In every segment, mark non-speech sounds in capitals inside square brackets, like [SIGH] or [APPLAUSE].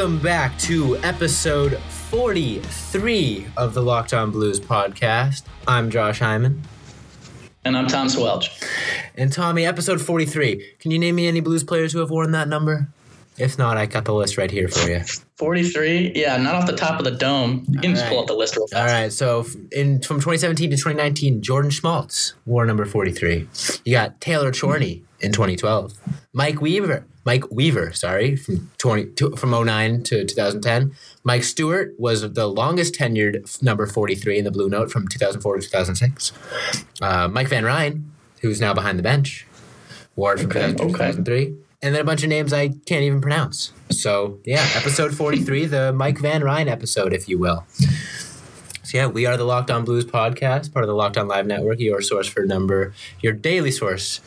Welcome back to episode 43 of the Locked On Blues podcast. I'm Josh Hyman. And I'm Tom Swelch. And Tommy, episode 43. Can you name me any Blues players who have worn that number? If not, I got the list right here for you. 43? Yeah, not off the top of the dome. You can All just right. pull up the list real fast. All right, so in from 2017 to 2019, Jordan Schmaltz wore number 43. You got Taylor Chorney in 2012. Mike Weaver, Mike Weaver, sorry, from 20 from 09 to 2010. Mike Stewart was the longest tenured number 43 in the Blue Note from 2004 to 2006. Uh, Mike Van Ryn, who's now behind the bench, wore it from okay, 2003. And then a bunch of names I can't even pronounce. So, yeah, episode 43, the Mike Van Ryn episode, if you will. So yeah, we are the Locked On Blues podcast, part of the Locked On Live Network, your source for number, your daily source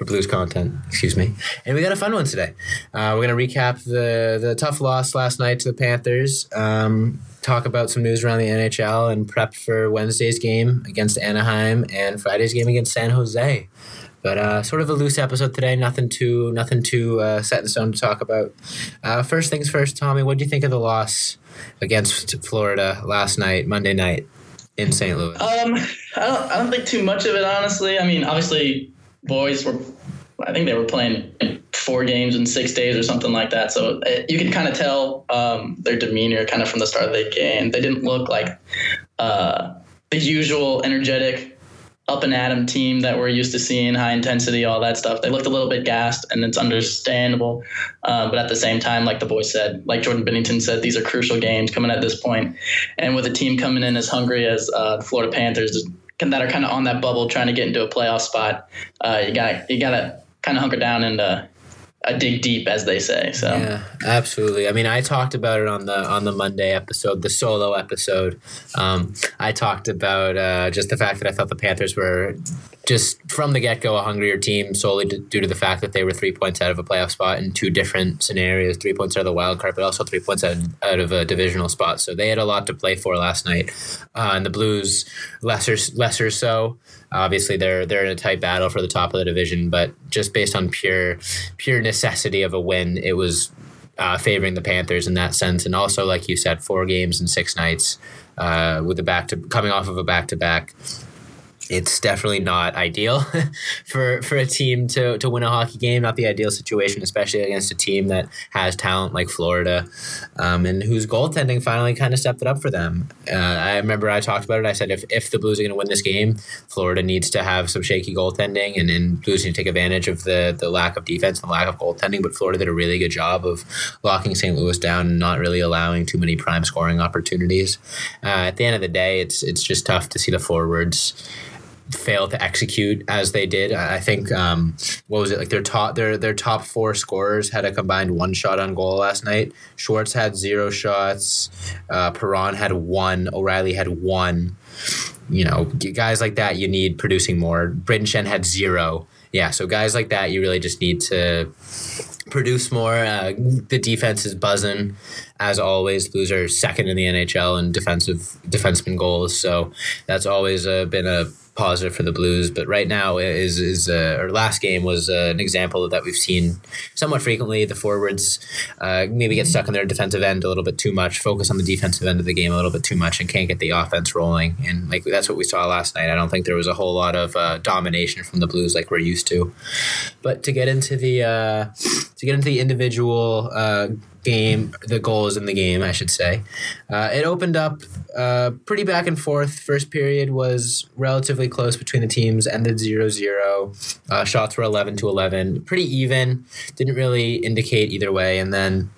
for blues content. Excuse me. And we got a fun one today. Uh, we're gonna recap the the tough loss last night to the Panthers. Um, talk about some news around the NHL and prep for Wednesday's game against Anaheim and Friday's game against San Jose. But uh, sort of a loose episode today. Nothing too nothing too uh, set in stone to talk about. Uh, first things first, Tommy. What do you think of the loss against Florida last night, Monday night? in St. Louis? Um, I don't, I don't think too much of it, honestly. I mean, obviously, boys were I think they were playing four games in six days or something like that. So it, you can kind of tell um, their demeanor kind of from the start of the game. They didn't look like uh, the usual energetic up and at 'em team that we're used to seeing, high intensity, all that stuff. They looked a little bit gassed, and it's understandable. Uh, but at the same time, like the boys said, like Jordan Binnington said, these are crucial games coming at this. And with a team coming in as hungry as uh, the Florida Panthers, that are kind of on that bubble trying to get into a playoff spot, uh, you got you got to kind of hunker down and uh, I dig deep, as they say. So yeah, absolutely. I mean, I talked about it on the on the Monday episode, the solo episode. Um, I talked about uh, just the fact that I thought the Panthers were just from the get go a hungrier team solely due to the fact that they were three points out of a playoff spot in two different scenarios, three points out of the wild card, but also three points out, out of a divisional spot. So they had a lot to play for last night, uh, and the Blues lesser lesser so. Obviously, they're they're in a tight battle for the top of the division, but just based on pure pure necessity of a win, it was uh, favoring the Panthers in that sense. And also, like you said, four games in six nights uh, with the back to coming off of a back to back it's definitely not ideal [LAUGHS] for for a team to to win a hockey game. Not the ideal situation, especially against a team that has talent like Florida, um, and whose goaltending finally kind of stepped it up for them. Uh, I remember I talked about it. I said if, if the Blues are going to win this game, Florida needs to have some shaky goaltending, and, and Blues need to take advantage of the the lack of defense and the lack of goaltending. But Florida did a really good job of locking St. Louis down and not really allowing too many prime scoring opportunities. Uh, at the end of the day, it's it's just tough to see the forwards fail to execute as they did. I think um, what was it like their top their their top four scorers had a combined one shot on goal last night. Schwartz had zero shots. Uh, Perron had one. O'Reilly had one. You know, guys like that you need producing more. Brayden Schenn had zero. Yeah, so guys like that you really just need to produce more. Uh, the defense is buzzing as always. Blues are second in the NHL in defensive defenseman goals, so that's always uh, been a positive for the Blues. But right now is is uh, our last game was uh, an example that we've seen somewhat frequently. The forwards uh, maybe get stuck in their defensive end a little bit too much, focus on the defensive end of the game a little bit too much, and can't get the offense rolling. And like that's what we saw last night. I don't think there was a whole lot of uh, domination from the Blues like we're used to. But to get into the uh, to get into the individual uh, game, the goals in the game, I should say. Uh, it opened up uh, pretty back and forth. First period was relatively close between the teams, ended 0 0. Uh, shots were 11 to 11. Pretty even. Didn't really indicate either way. And then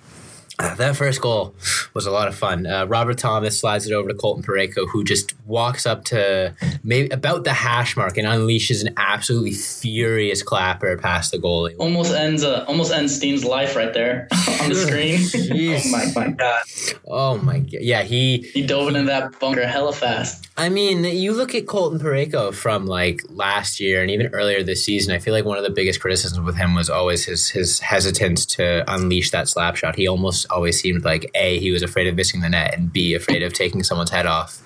[CLEARS THROAT] that first goal was a lot of fun. Uh, Robert Thomas slides it over to Colton Parayko, who just walks up to maybe about the hash mark and unleashes an absolutely furious clapper past the goalie. Almost ends uh, almost ends Steen's life right there [LAUGHS] on the [LAUGHS] screen. [LAUGHS] oh my, my god! Oh my god! Yeah, he he dove into that bunker hella fast. I mean, you look at Colton Parayko from like last year and even earlier this season. I feel like one of the biggest criticisms with him was always his his hesitance to unleash that slap shot. He almost always seemed like a he was afraid of missing the net and b afraid of taking someone's head off.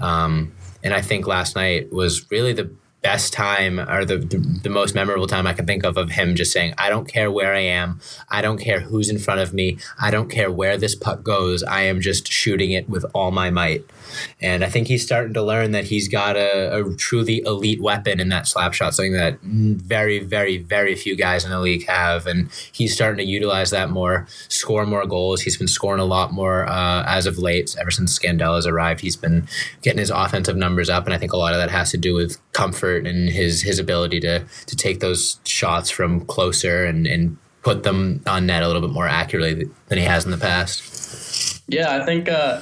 Um, and I think last night was really the best time or the, the, the most memorable time I can think of of him just saying, I don't care where I am. I don't care who's in front of me. I don't care where this puck goes. I am just shooting it with all my might. And I think he's starting to learn that he's got a, a truly elite weapon in that slap shot, something that very, very, very few guys in the league have. And he's starting to utilize that more, score more goals. He's been scoring a lot more uh, as of late. Ever since Scandella arrived, he's been getting his offensive numbers up. And I think a lot of that has to do with comfort and his his ability to to take those shots from closer and, and put them on net a little bit more accurately than he has in the past. Yeah, I think uh,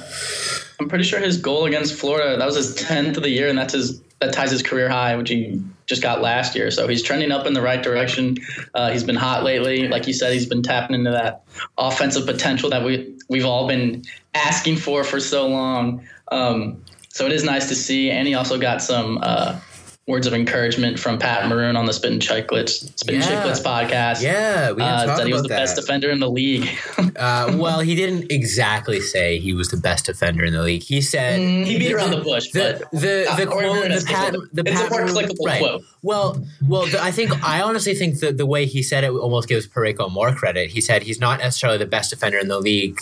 I'm pretty sure his goal against Florida that was his tenth of the year, and that's his that ties his career high, which he just got last year. So he's trending up in the right direction. Uh, he's been hot lately, like you said. He's been tapping into that offensive potential that we we've all been asking for for so long. Um, so it is nice to see, and he also got some. Uh, words of encouragement from Pat Maroon on the Spittin' Chicklets Spittin' yeah. Chicklets podcast. Yeah, we uh, said he was the that. best defender in the league. [LAUGHS] uh, well, he didn't exactly say he was the best defender in the league. He said mm, he beat the, around the bush. The but the, the, quote, the Pat, the it's Pat a more clickable right. quote. Well, well, the, I think I honestly think that the way he said it almost gives Parayko more credit. He said he's not necessarily the best defender in the league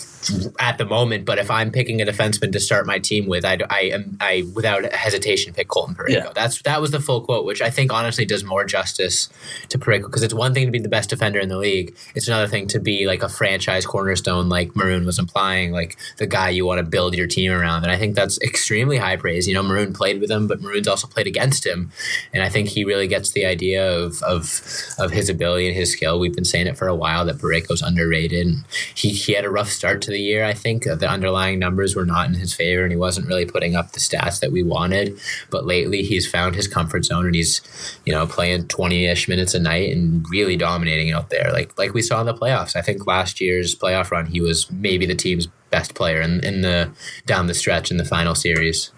at the moment, but if I'm picking a defenseman to start my team with, I I am I without hesitation pick Colton Parayko. Yeah. That's that was the full quote, which I think honestly does more justice to Parayko because it's one thing to be the best defender in the league. It's another thing to be like a franchise cornerstone, like Maroon was implying, like the guy you want to build your team around. And I think that's extremely high praise. You know, Maroon played with him, but Maroon's also played against him, and I think he really gets the idea of of of his ability and his skill. We've been saying it for a while that Parayko's underrated. And he he had a rough start to the year. I think the underlying numbers were not in his favor, and he wasn't really putting up the stats that we wanted. But lately, he's found his comfort zone, and he's you know playing twenty ish minutes a night and really dominating out there, like like we saw in the playoffs. I think last year's playoff run, he was maybe the team's best player in, in the down the stretch in the final series.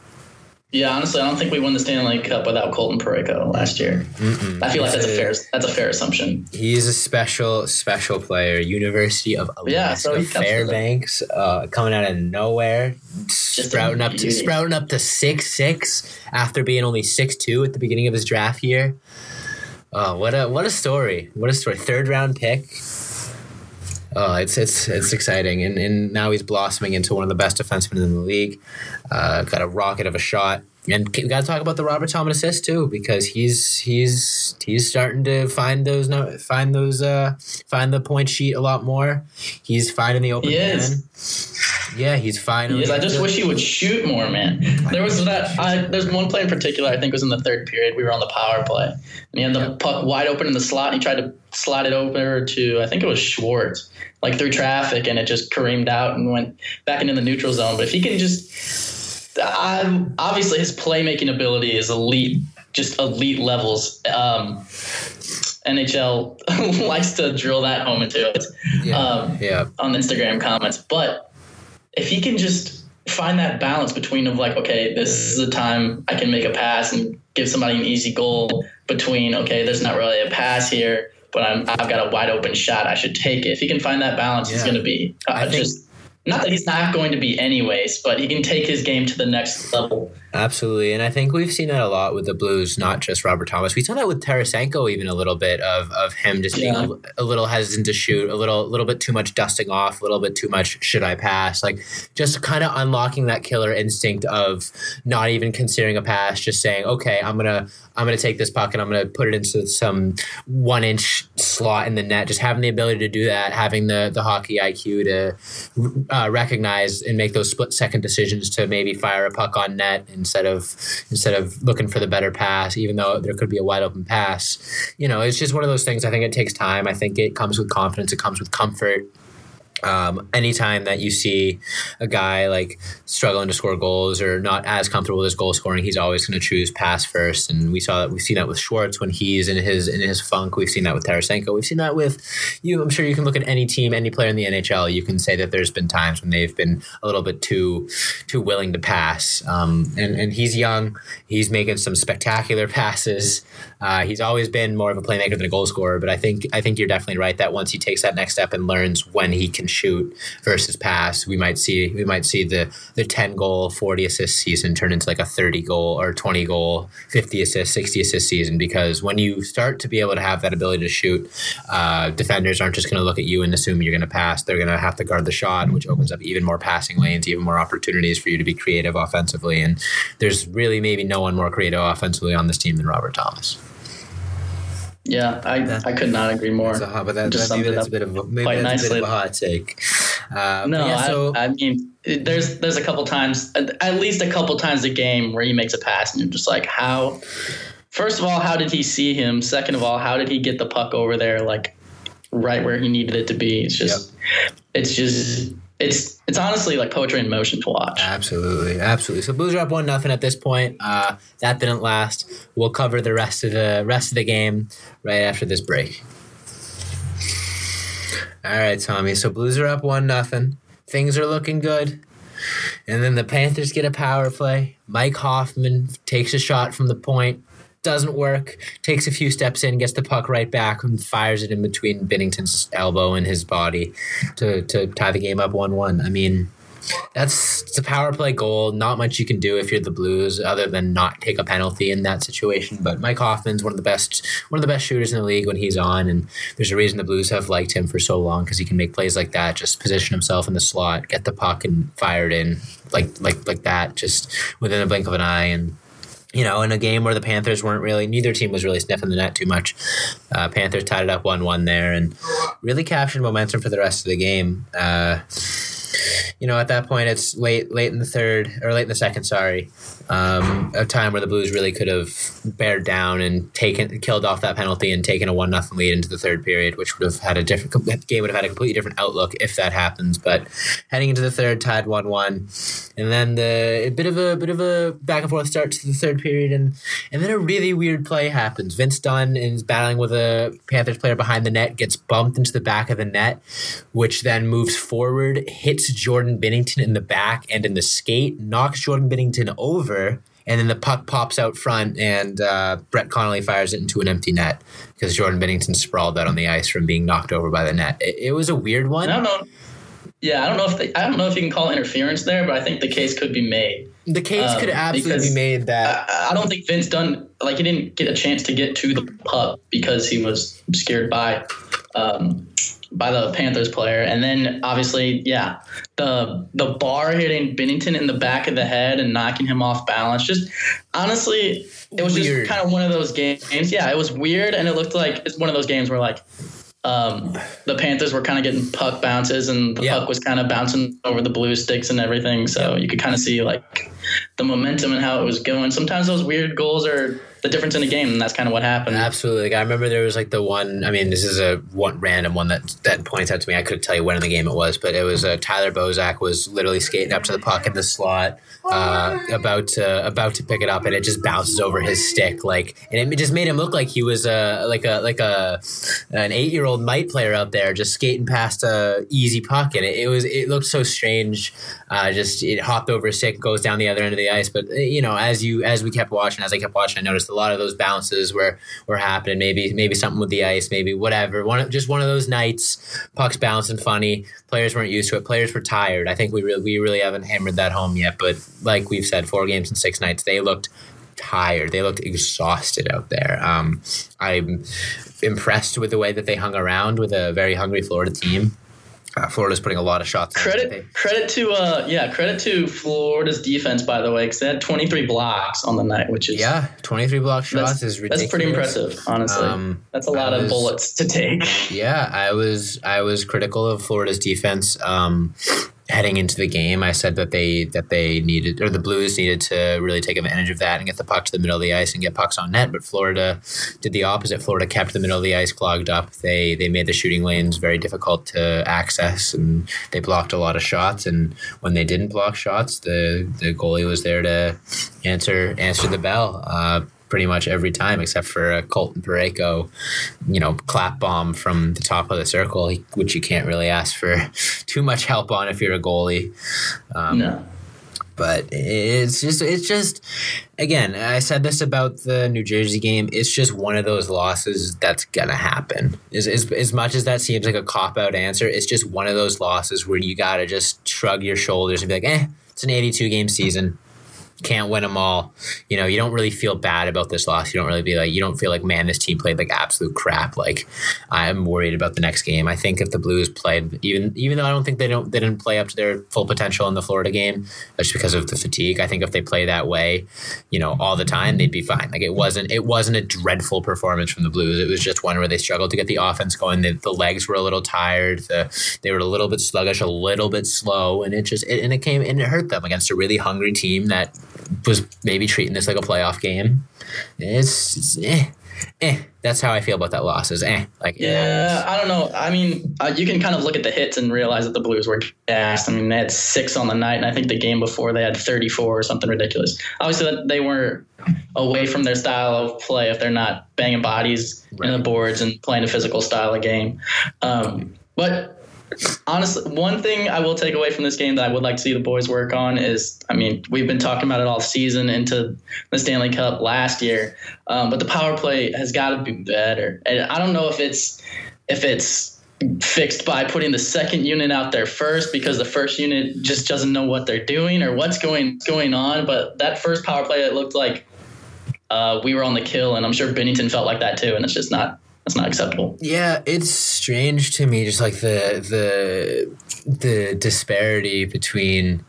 Yeah, honestly, I don't think we won the Stanley Cup without Colton Parayko last year. Mm-mm. I feel like that's a fair that's a fair assumption. He's a special special player. University of Alaska yeah, so Fairbanks, uh, coming out of nowhere, Just sprouting up to sprouting up to six six after being only six two at the beginning of his draft year. Oh, what a what a story! What a story! Third round pick. Oh, it's it's it's exciting, and and now he's blossoming into one of the best defensemen in the league. Uh, got a rocket of a shot, and we got to talk about the Robert Thomas assist too, because he's he's he's starting to find those find those uh find the point sheet a lot more. He's finding the open he man. Is. Yeah, he's finally. I just wish he would shoot more, man. There was that. I, there's one play in particular. I think was in the third period. We were on the power play, and he had the puck wide open in the slot. And he tried to slide it over to I think it was Schwartz, like through traffic, and it just careened out and went back into the neutral zone. But if he can just, uh, obviously his playmaking ability is elite, just elite levels. Um, NHL [LAUGHS] likes to drill that home into it yeah, um, yeah. on Instagram comments. But if he can just find that balance between of like, okay, this is the time I can make a pass and give somebody an easy goal between, okay, there's not really a pass here but I'm, I've got a wide open shot. I should take it. If he can find that balance, yeah. he's going to be uh, just not that he's not going to be anyways, but he can take his game to the next level. Absolutely, and I think we've seen that a lot with the Blues, not just Robert Thomas. We saw that with Tarasenko, even a little bit of, of him just yeah. being a, a, little hesitant to shoot, a little little bit too much dusting off, a little bit too much should I pass, like just kind of unlocking that killer instinct of not even considering a pass, just saying, okay, I'm gonna I'm gonna take this puck and I'm gonna put it into some one inch slot in the net. Just having the ability to do that, having the the hockey IQ to uh, recognize and make those split second decisions to maybe fire a puck on net instead of instead of looking for the better pass, even though there could be a wide open pass. You know, it's just one of those things. I think it takes time. I think it comes with confidence. It comes with comfort. Um, anytime that you see a guy like struggling to score goals or not as comfortable with his goal scoring, he's always going to choose pass first. And we saw that we've seen that with Schwartz when he's in his in his funk. We've seen that with Tarasenko. We've seen that with you. I'm sure you can look at any team, any player in the NHL. You can say that there's been times when they've been a little bit too too willing to pass. Um, and and he's young. He's making some spectacular [LAUGHS] passes. Uh, he's always been more of a playmaker than a goal scorer, but I think I think you're definitely right that once he takes that next step and learns when he can shoot versus pass, we might see we might see the the 10 goal, 40 assist season turn into like a 30 goal or 20 goal, 50 assist, 60 assist season because when you start to be able to have that ability to shoot, uh, defenders aren't just going to look at you and assume you're going to pass. They're going to have to guard the shot, which opens up even more passing lanes, even more opportunities for you to be creative offensively. And there's really maybe no one more creative offensively on this team than Robert Thomas. Yeah, I, I could not agree more. So, but that, that, maybe that's a bit of a, maybe that's a bit of a hot take. Uh, no, yeah, so, I, I, mean, there's there's a couple times, at least a couple times a game where he makes a pass, and you're just like, how? First of all, how did he see him? Second of all, how did he get the puck over there, like right where he needed it to be? It's just, yep. it's just it's it's honestly like poetry in motion to watch. Absolutely, absolutely. So Blues are up one nothing at this point. Uh, that didn't last. We'll cover the rest of the rest of the game right after this break. All right, Tommy. So Blues are up one nothing. Things are looking good. And then the Panthers get a power play. Mike Hoffman takes a shot from the point doesn't work, takes a few steps in, gets the puck right back, and fires it in between Binnington's elbow and his body to, to tie the game up 1 1. I mean, that's it's a power play goal. Not much you can do if you're the Blues, other than not take a penalty in that situation. But Mike Hoffman's one of the best, one of the best shooters in the league when he's on, and there's a reason the Blues have liked him for so long because he can make plays like that, just position himself in the slot, get the puck, and fire it in like like like that, just within a blink of an eye, and you know, in a game where the Panthers weren't really, neither team was really sniffing the net too much. Uh, Panthers tied it up 1 1 there and really captured momentum for the rest of the game. Uh, you know, at that point, it's late, late in the third or late in the second. Sorry, um, a time where the Blues really could have bared down and taken, killed off that penalty and taken a one nothing lead into the third period, which would have had a different game would have had a completely different outlook if that happens. But heading into the third, tied one one, and then the a bit of a bit of a back and forth start to the third period, and and then a really weird play happens. Vince Dunn is battling with a Panthers player behind the net, gets bumped into the back of the net, which then moves forward, hits Jordan Binnington in the back and in the skate, knocks Jordan Binnington over, and then the puck pops out front, and uh, Brett Connolly fires it into an empty net because Jordan Binnington sprawled out on the ice from being knocked over by the net. It, it was a weird one. I don't know. Yeah, I don't know if they, I don't know if you can call interference there, but I think the case could be made. The case um, could absolutely be made that I, I, don't think Vince Dunn like he didn't get a chance to get to the puck because he was scared by um, by the Panthers player. And then obviously, yeah, the the bar hitting Binnington in the back of the head and knocking him off balance. Just honestly, it was weird. just kind of one of those games. Yeah, it was weird, and it looked like it's one of those games where like um, the Panthers were kind of getting puck bounces, and the yeah. puck was kind of bouncing over the blue sticks and everything. So you could kind of see like the momentum and how it was going. Sometimes those weird goals are the difference in a game, and that's kind of what happened. Absolutely. Like, I remember there was like the one. I mean, this is a one random one that that points out to me. I couldn't tell you when in the game it was, but it was uh, Tyler Bozak was literally skating up to the puck in the slot, uh, about to about to pick it up, and it just bounces over his stick, like, and it just made him look like he was a like a like a an eight year old might player out there just skating past a easy puck, and it, it was it looked so strange. Uh, just it hopped over his stick, goes down the other end of the ice, but you know, as you as we kept watching, as I kept watching, I noticed a lot of those bounces were were happening. Maybe maybe something with the ice, maybe whatever. One just one of those nights, pucks bouncing funny. Players weren't used to it. Players were tired. I think we really we really haven't hammered that home yet. But like we've said, four games in six nights, they looked tired. They looked exhausted out there. Um, I'm impressed with the way that they hung around with a very hungry Florida team. Uh, Florida's putting a lot of shots. Credit credit to uh yeah credit to Florida's defense by the way because they had 23 blocks on the night, which is yeah 23 block shots is ridiculous. That's pretty impressive, honestly. Um, that's a lot was, of bullets to take. Yeah, I was I was critical of Florida's defense. Um, heading into the game, I said that they that they needed or the Blues needed to really take advantage of that and get the puck to the middle of the ice and get pucks on net. But Florida did the opposite. Florida kept the middle of the ice clogged up. They they made the shooting lanes very difficult to access and they blocked a lot of shots. And when they didn't block shots, the the goalie was there to answer answer the bell. Uh, pretty much every time, except for a Colton Parayko, you know, clap bomb from the top of the circle, which you can't really ask for [LAUGHS] too much help on if you're a goalie. Um, no. but it's just it's just again i said this about the new jersey game it's just one of those losses that's gonna happen as, as, as much as that seems like a cop-out answer it's just one of those losses where you gotta just shrug your shoulders and be like eh it's an 82 game season can't win them all. You know, you don't really feel bad about this loss. You don't really be like, you don't feel like, man, this team played like absolute crap. Like, I'm worried about the next game. I think if the Blues played, even even though I don't think they don't they didn't play up to their full potential in the Florida game, just because of the fatigue. I think if they play that way, you know, all the time, they'd be fine. Like it wasn't it wasn't a dreadful performance from the Blues. It was just one where they struggled to get the offense going. The, the legs were a little tired. The, they were a little bit sluggish, a little bit slow, and it just it, and it came and it hurt them against a really hungry team that was maybe treating this like a playoff game. It's, it's eh, eh. That's how I feel about that loss. Is eh, like yeah. I don't know. I mean, uh, you can kind of look at the hits and realize that the Blues were gassed. I mean, they had six on the night, and I think the game before they had 34 or something ridiculous. Obviously, they weren't away from their style of play if they're not banging bodies right. in the boards and playing a physical style of game. Um, but honestly, one thing I will take away from this game that I would like to see the boys work on is, I mean, we've been talking about it all season into the Stanley Cup last year, um, but the power play has got to be better. And I don't know if it's if it's fixed by putting the second unit out there first because the first unit just doesn't know what they're doing or what's going going on. But that first power play, it looked like uh, we were on the kill, and I'm sure Binnington felt like that too, and it's just not that's not acceptable. Yeah, it's strange to me, just like the the the disparity between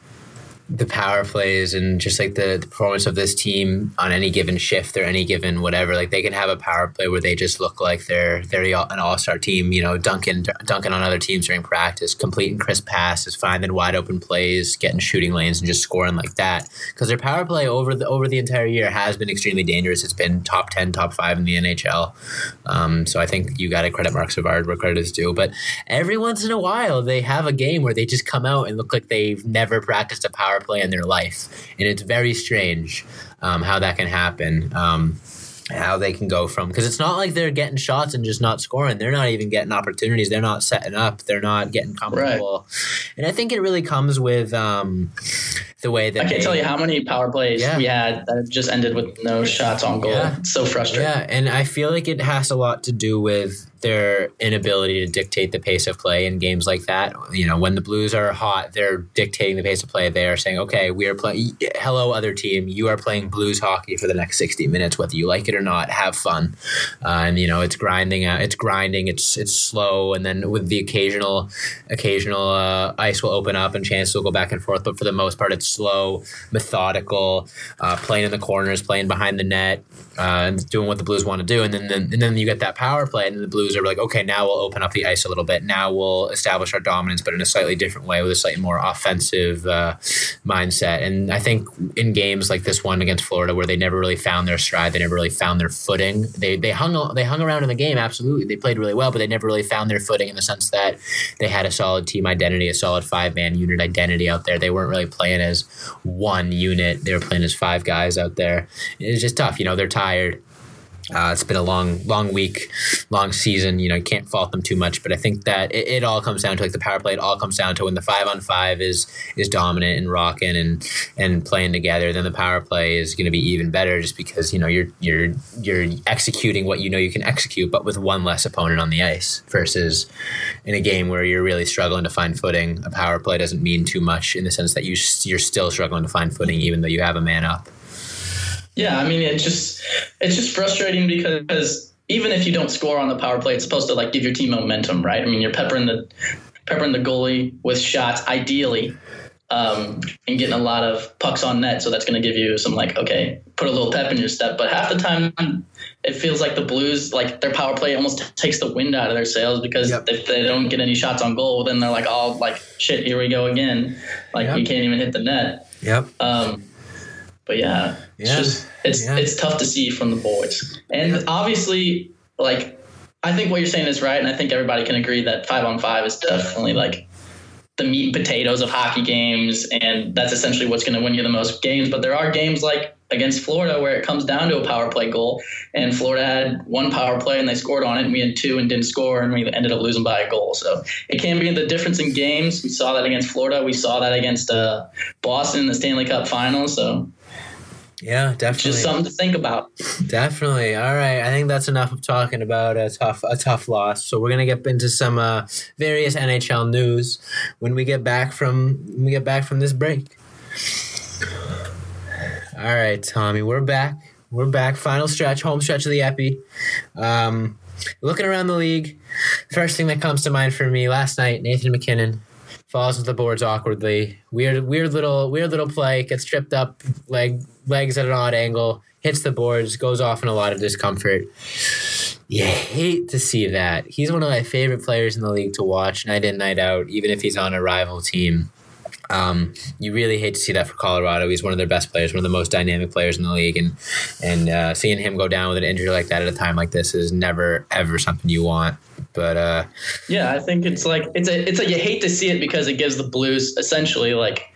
the power plays and just like the, the, performance of this team on any given shift or any given whatever. Like they can have a power play where they just look like they're they're an all star team. You know, dunking dunking on other teams during practice, completing crisp passes, finding wide open plays, getting shooting lanes, and just scoring like that. Because their power play over the over the entire year has been extremely dangerous. It's been top ten, top five in the NHL. Um, so I think you got to credit Marc Savard where credit is due. But every once in a while, they have a game where they just come out and look like they've never practiced a power play in their life, and it's very strange um, how that can happen. Um, how they can go from because it's not like they're getting shots and just not scoring. They're not even getting opportunities. They're not setting up. They're not getting comfortable. Right. And I think it really comes with um, the way that I can't they, tell you how many power plays yeah. we had that just ended with no shots on goal. Yeah. It's so frustrating. Yeah, and I feel like it has a lot to do with their inability to dictate the pace of play in games like that. You know, when the Blues are hot, they're dictating the pace of play. They are saying, "Okay, we are playing. Hello, other team. You are playing Blues hockey for the next sixty minutes, whether you like it or not. Have fun." Uh, and you know, it's grinding out. It's grinding. It's it's slow, and then with the occasional occasional uh, ice will open up and chances will go back and forth. But for the most part, it's slow, methodical, uh, playing in the corners, playing behind the net, uh, and doing what the Blues want to do. And then, then and then you get that power play, and the Blues are like, okay, now we'll open up the ice a little bit. Now we'll establish our dominance, but in a slightly different way with a slightly more offensive uh, mindset. And I think in games like this one against Florida, where they never really found their stride, they never really found their footing. They they hung they hung around in the game. Absolutely, they played really well, but they never really found their footing in the sense that they had a solid team identity, a solid five man unit identity out there. They weren't really playing as one unit. They were playing as five guys out there. It's just tough. You know, they're tired uh, it's been a long, long week, long season. You know, you can't fault them too much, but I think that it, it, all comes down to like the power play. It all comes down to when the five on five is is dominant and rocking and and playing together. Then the power play is going to be even better, just because you know you're you're you're executing what you know you can execute, but with one less opponent on the ice. Versus in a game where you're really struggling to find footing, a power play doesn't mean too much in the sense that you you're still struggling to find footing, even though you have a man up. Yeah, I mean, it's just it's just frustrating because even if you don't score on the power play, it's supposed to like give your team momentum, right? I mean, you're peppering the peppering the goalie with shots, ideally, um, and getting a lot of pucks on net. So that's going to give you some like, okay, put a little pep in your step. But half the time, it feels like the Blues, like their power play almost takes the wind out of their sails because yep. if they don't get any shots on goal, then they're like, oh, like shit, here we go again. Like yep. you can't even hit the net. Yep. Um, but yeah, it's yeah. just it's yeah. it's tough to see from the boys. And yeah. obviously, like I think what you're saying is right, and I think everybody can agree that five on five is definitely like the meat and potatoes of hockey games, and that's essentially what's going to win you the most games. But there are games like against Florida where it comes down to a power play goal. And Florida had one power play and they scored on it, and we had two and didn't score, and we ended up losing by a goal. So it can be the difference in games. We saw that against Florida. We saw that against uh, Boston in the Stanley Cup Finals. So yeah, definitely. Just something to think about. Definitely. All right. I think that's enough of talking about a tough a tough loss. So we're gonna get into some uh, various NHL news when we get back from when we get back from this break. All right, Tommy, we're back. We're back. Final stretch, home stretch of the Epi. Um, looking around the league, first thing that comes to mind for me last night, Nathan MacKinnon falls to the boards awkwardly. Weird, weird little, weird little play. Gets tripped up, leg, legs at an odd angle, hits the boards, goes off in a lot of discomfort. You hate to see that. He's one of my favorite players in the league to watch, night in, night out, even if he's on a rival team. Um, you really hate to see that for Colorado. He's one of their best players, one of the most dynamic players in the league, and and uh, seeing him go down with an injury like that at a time like this is never ever something you want. But uh, yeah, I think it's like it's a it's a you hate to see it because it gives the Blues essentially like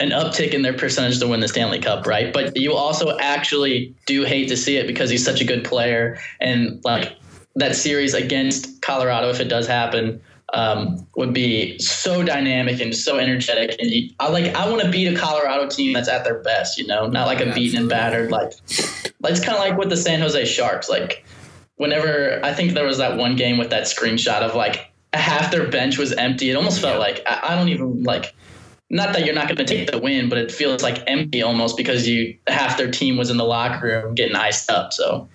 an uptick in their percentage to win the Stanley Cup, right? But you also actually do hate to see it because he's such a good player and like that series against Colorado, if it does happen, um, would be so dynamic and so energetic. And you, I like I want to beat a Colorado team that's at their best, you know, not like a beaten and battered like. Like it's kind of like with the San Jose Sharks. Like whenever I think there was that one game with that screenshot of like half their bench was empty. It almost felt like I, I don't even like not that you're not going to take the win, but it feels like empty almost because you half their team was in the locker room getting iced up. So,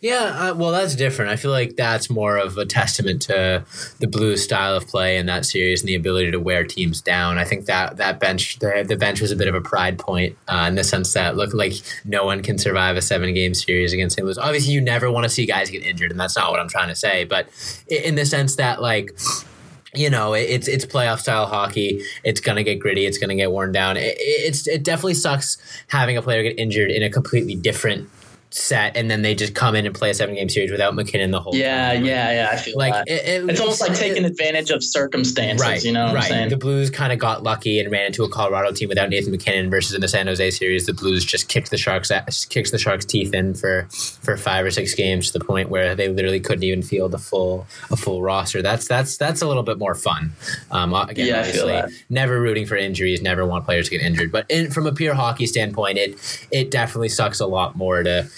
yeah, uh, well, that's different. I feel like that's more of a testament to the Blues style of play in that series and the ability to wear teams down. I think that that bench, the, the bench was a bit of a pride point uh, in the sense that look like no one can survive a seven game series against St. Louis. Obviously, you never want to see guys get injured, and that's not what I'm trying to say. But in the sense that like you know, it's it's playoff style hockey. It's gonna get gritty. It's gonna get worn down. It, it's it definitely sucks having a player get injured in a completely different set and then they just come in and play a seven game series without MacKinnon the whole yeah, time. Yeah, yeah, yeah. I feel like it, it, it's almost like taking advantage of circumstances, right, you know what right. The Blues kind of got lucky and ran into a Colorado team without Nathan MacKinnon versus in the San Jose series, the Blues just kicked the Sharks kicks the Sharks teeth in for for five or six games to the point where they literally couldn't even field a full a full roster. That's that's that's a little bit more fun. Um, again, yeah, obviously, never rooting for injuries, never want players to get injured, but in, from a pure hockey standpoint, it it definitely sucks a lot more to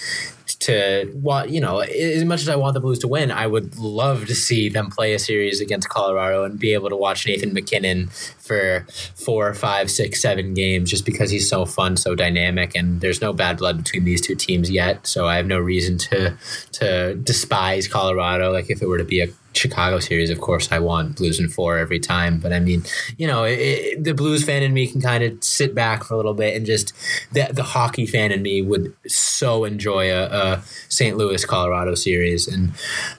to what you know as much as I want the Blues to win, I would love to see them play a series against Colorado and be able to watch Nathan MacKinnon for four, five, six, seven games just because he's so fun, so dynamic, and there's no bad blood between these two teams yet. So I have no reason to to despise Colorado. Like if it were to be a Chicago series, of course, I want Blues in four every time. But I mean, you know, it, it, the Blues fan in me can kind of sit back for a little bit and just the, the hockey fan in me would so enjoy a, a St. Louis Colorado series. And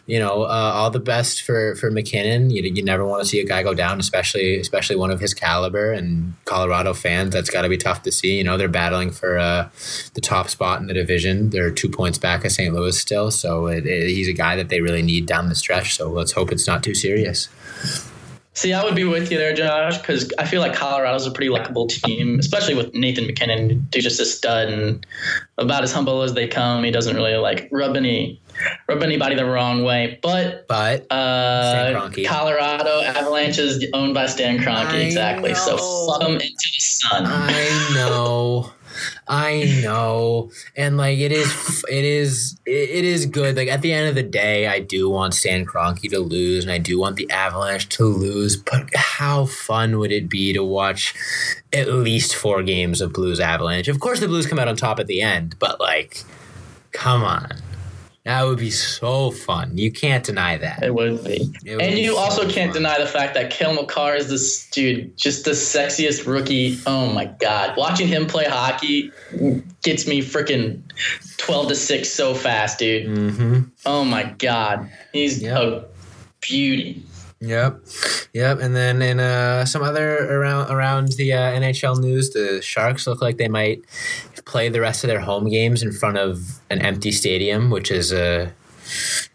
you know, uh, all the best for for MacKinnon. You you never want to see a guy go down, especially especially one of his caliber. And Colorado fans, that's got to be tough to see. You know, they're battling for uh, the top spot in the division. They're two points back of St. Louis still, so it, he's a guy that they really need down the stretch. So let's hope it's not too serious. See, I would be with you there, Josh, because I feel like Colorado's a pretty likable team, especially with Nathan MacKinnon. He's just a stud and about as humble as they come. He doesn't really like rub any rub anybody the wrong way. But but uh, Colorado Avalanche is owned by Stan Kroenke, I exactly. Know. So fuck them into the sun. I know. I know, and like it is, it is, it is good. Like at the end of the day, I do want Stan Kroenke to lose, and I do want the Avalanche to lose. But how fun would it be to watch at least four games of Blues Avalanche? Of course, the Blues come out on top at the end, but like, come on. That would be so fun. You can't deny that. It would be. It would and be you so also can't fun. deny the fact that Cale Makar is this dude, just the sexiest rookie. Oh my god. Watching him play hockey gets me freaking 12 to 6 so fast, dude. Mm-hmm. Oh my god. He's yep. a beauty. Yep, yep. And then in uh, some other around around the uh, NHL news, the Sharks look like they might play the rest of their home games in front of an empty stadium, which is a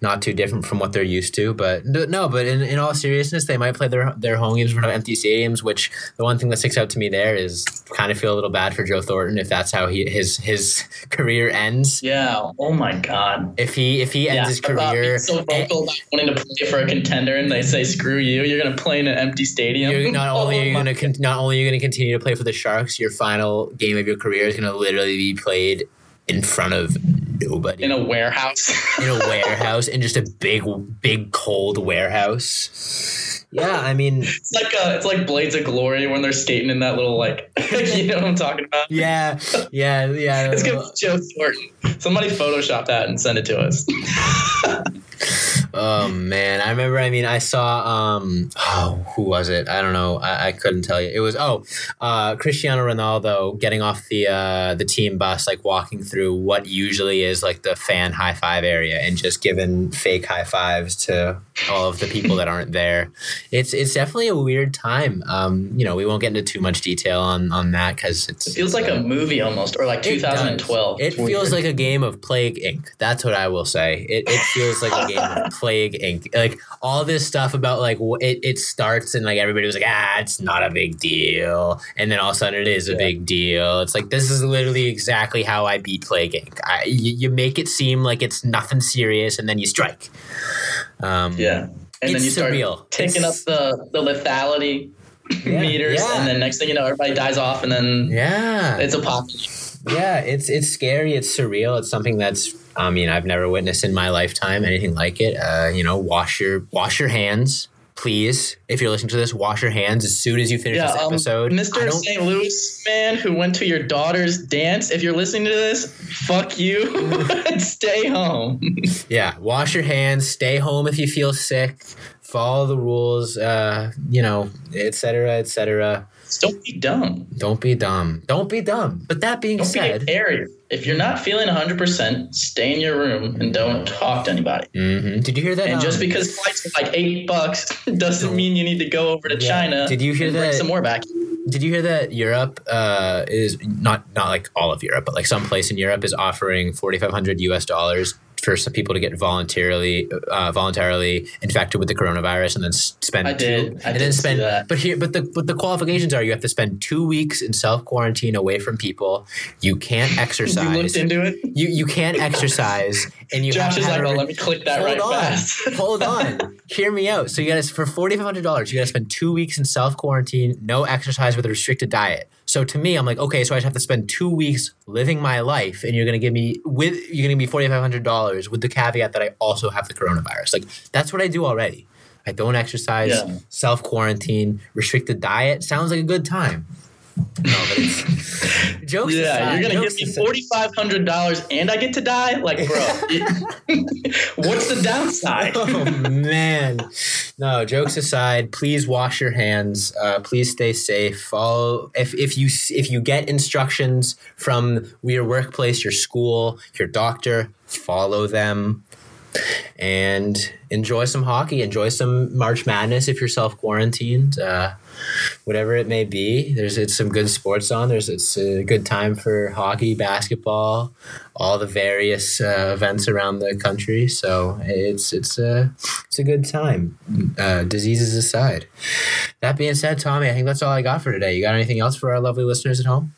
not too different from what they're used to. But no, but in, in all seriousness, they might play their their home games in front of empty stadiums. Which the one thing that sticks out to me there is kind of feel a little bad for Joe Thornton if that's how he his his [LAUGHS] career ends. Yeah. Oh my God. If he if he ends Yeah, his career, so vocal about wanting to play for a contender, and they say screw you. You're gonna play in an empty stadium. You're not only [LAUGHS] Oh are you gonna con- not only are you going to continue to play for the Sharks, your final game of your career is going to literally be played in front of nobody in a warehouse. [LAUGHS] in a warehouse in just a big big cold warehouse. Yeah, I mean, it's like uh, it's like Blades of Glory when they're skating in that little like [LAUGHS] you know what I'm talking about. yeah, yeah, yeah. It's gonna be Joe Thornton. Somebody Photoshop that and send it to us. [LAUGHS] Oh man, I remember. I mean, I saw. Um, oh, who was it? I don't know. I, I couldn't tell you. It was oh, uh, Cristiano Ronaldo getting off the uh, the team bus, like walking through what usually is like the fan high five area, and just giving fake high fives to all of the people that aren't there. It's it's definitely a weird time. Um, you know, we won't get into too much detail on on that because It feels like a movie almost, or like 2012. It It's feels like a game of Plague Inc. That's what I will say. It, it feels like a game of [LAUGHS] Plague Inc. Like all this stuff about like it, it starts and like everybody was like ah it's not a big deal and then all of a sudden it is a Yeah. big deal. It's like this is literally exactly how I beat Plague Inc. I, you, you make it seem like it's nothing serious and then you strike. Um, yeah. And then you start surreal. taking It's- up the the lethality Yeah, [LAUGHS] meters, yeah. and then next thing you know, everybody dies off, and then yeah. it's a pop. Yeah, it's it's scary. It's surreal. It's something that's I mean I've never witnessed in my lifetime anything like it. Uh, you know, wash your wash your hands, please. If you're listening to this, wash your hands as soon as you finish Yeah, this um, episode. Mr. St. Louis man who went to your daughter's dance. If you're listening to this, fuck you. [LAUGHS] Stay home. [LAUGHS] yeah, wash your hands. Stay home if you feel sick. Follow the rules. Uh, you know, et cetera, et cetera. Just don't be dumb. Don't be dumb. Don't be dumb. But that being Don't be said, carrier. If you're not feeling 100%, stay in your room and don't talk to anybody. Mhm. did you hear that? And just um, because flights are like eight bucks [LAUGHS] doesn't mean you need to go over to Yeah. China. Did you hear that- some more back? Did you hear that Europe uh, is not not like all of Europe, but like some place in Europe is offering forty five hundred U.S. dollars for some people to get voluntarily uh, voluntarily infected with the coronavirus and then spend I two, did. I and did then spend but here but the but the qualifications are you have to spend two weeks in self quarantine away from people. You can't exercise. [LAUGHS] You looked into it. you you can't exercise and you have Josh is like, oh, let me click that hold right on, fast. [LAUGHS] hold on. Hear me out. So you got to for forty five hundred dollars, you got to spend two weeks in self quarantine, no exercise with a restricted diet. So to me, I'm like, okay, so I just have to spend two weeks living my life, and you're gonna give me with you're gonna give me forty five hundred dollars with the caveat that I also have the coronavirus. Like that's what I do already. I don't exercise, Yeah. self quarantine, restricted diet. Sounds like a good time. No, but it's [LAUGHS] jokes yeah, aside. you're gonna give me forty five hundred dollars and I get to die? Like, bro, [LAUGHS] what's the downside? [LAUGHS] oh man no jokes aside please wash your hands uh, please stay safe follow if, if you if you get instructions from your workplace your school your doctor follow them and enjoy some hockey enjoy some march madness if you're self-quarantined uh, whatever it may be there's it's some good sports on. There's it's a good time for hockey basketball all the various uh, events around the country. So it's it's a it's a good time uh, diseases aside. That being said tommy i think that's all i got for today. You got anything else for our lovely listeners at home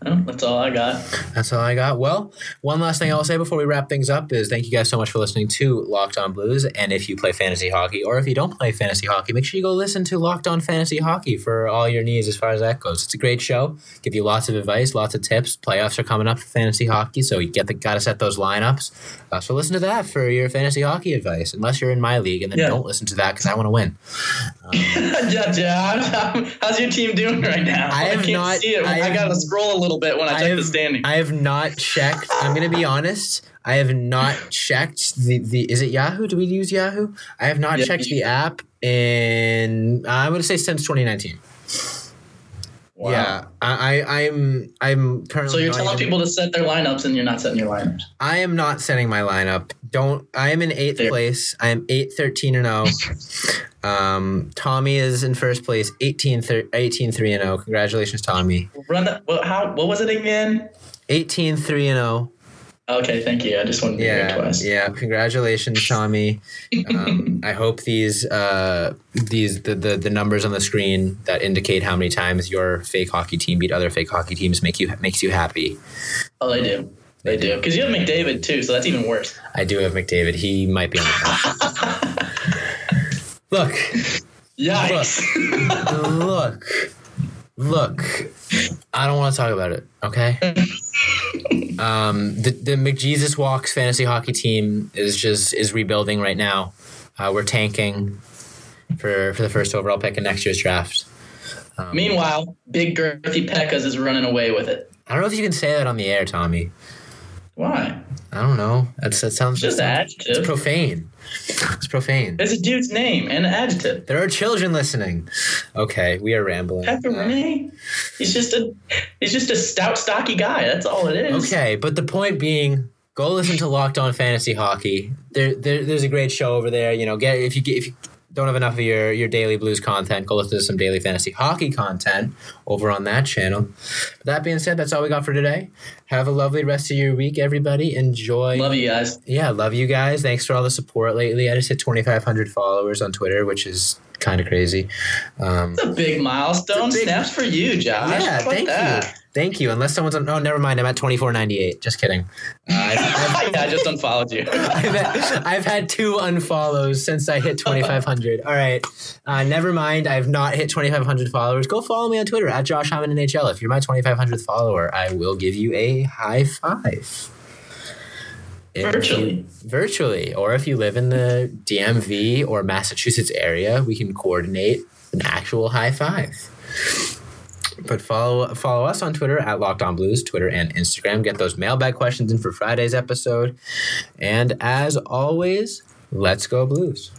That's all I got. that's all I got. Well, one last thing I'll say before we wrap things up is thank you guys so much for listening to Locked On Blues. And if you play fantasy hockey or if you don't play fantasy hockey, make sure you go listen to Locked On Fantasy Hockey for all your needs as far as that goes. It's a great show. Give you lots of advice, lots of tips. Playoffs are coming up for fantasy hockey, so you get the got to set those lineups. Uh, so listen to that for your fantasy hockey advice, unless you're in my league, and then Yeah. don't listen to that because I want to win. [LAUGHS] Um, yeah, yeah. [LAUGHS] How's your team doing right now? I have can't not- see it. I I, gotta scroll a little bit when I, I check have- the standing. I have not checked. I'm gonna be honest. I have not checked the, the is it Yahoo? Do we use Yahoo? I have not Yeah, checked you- the app in I'm gonna say since 2019. Wow. Yeah, I, I I'm I'm currently. So you're telling even- people to set their lineups and you're not setting your lineups. I am not setting my lineup. Don't. I am in eighth There. place. I am eight thirteen and zero. Um, Tommy is in first place, 18, thir- 18 3 and zero. Congratulations, Tommy. Run. What, how? What was it again? 18 3 and oh. Okay, thank you. I just wanted to hear it Yeah, twice. yeah. Congratulations, Tommy. Um, [LAUGHS] I hope these uh, these the, the the numbers on the screen that indicate how many times your fake hockey team beat other fake hockey teams make you makes you happy. Oh, they do. They do. Because you have McDavid too, so that's even worse. I do have McDavid. He might be on the. [LAUGHS] Look, Yikes. look, look. I don't want to talk about it. Okay. Um, the the McJesus Walks fantasy hockey team is just is rebuilding right now. Uh, we're tanking for for the first overall pick in next year's draft. Um, Meanwhile, Big Girthy Pekkas is running away with it. I don't know if you can say that on the air, Tommy. Why? I don't know. That's that sounds Just that sounds- It's profane. It's profane. It's a dude's name and an adjective. There are children listening. Okay, we are rambling. Pepper Uh, Renee. He's just a he's just a stout, stocky guy. That's all it is. Okay, but the point being, go listen to Locked On Fantasy Hockey. There, there there's a great show over there. You know, get if you get if you don't have enough of your your daily blues content, go listen to some daily fantasy hockey content over on that channel. But that being said, that's all we got for today. Have a lovely rest of your week, everybody. Enjoy. Love you guys. Yeah, love you guys. Thanks for all the support lately. I just hit 2,500 followers on Twitter, which is kind of crazy. Um, It's a big milestone. A big- Snaps for you, Josh. yeah, thank that? you. Thank you. Unless someone's on. Oh, never mind. I'm at 24.98. Just kidding. Uh, I've, I've, yeah, I just unfollowed you. [LAUGHS] I've, had, I've had two unfollows since I hit 2,500. All right. Uh, never mind. I've not hit 2,500 followers. Go follow me on Twitter at Josh Hyman NHL. If you're my 2,500th follower, I will give you a high five. If you- Virtually. virtually. Or if you live in the DMV or Massachusetts area, we can coordinate an actual high five. But follow follow us on Twitter at Locked On Blues, Twitter and Instagram. Get those mailbag questions in for Friday's episode. And as always, let's go Blues.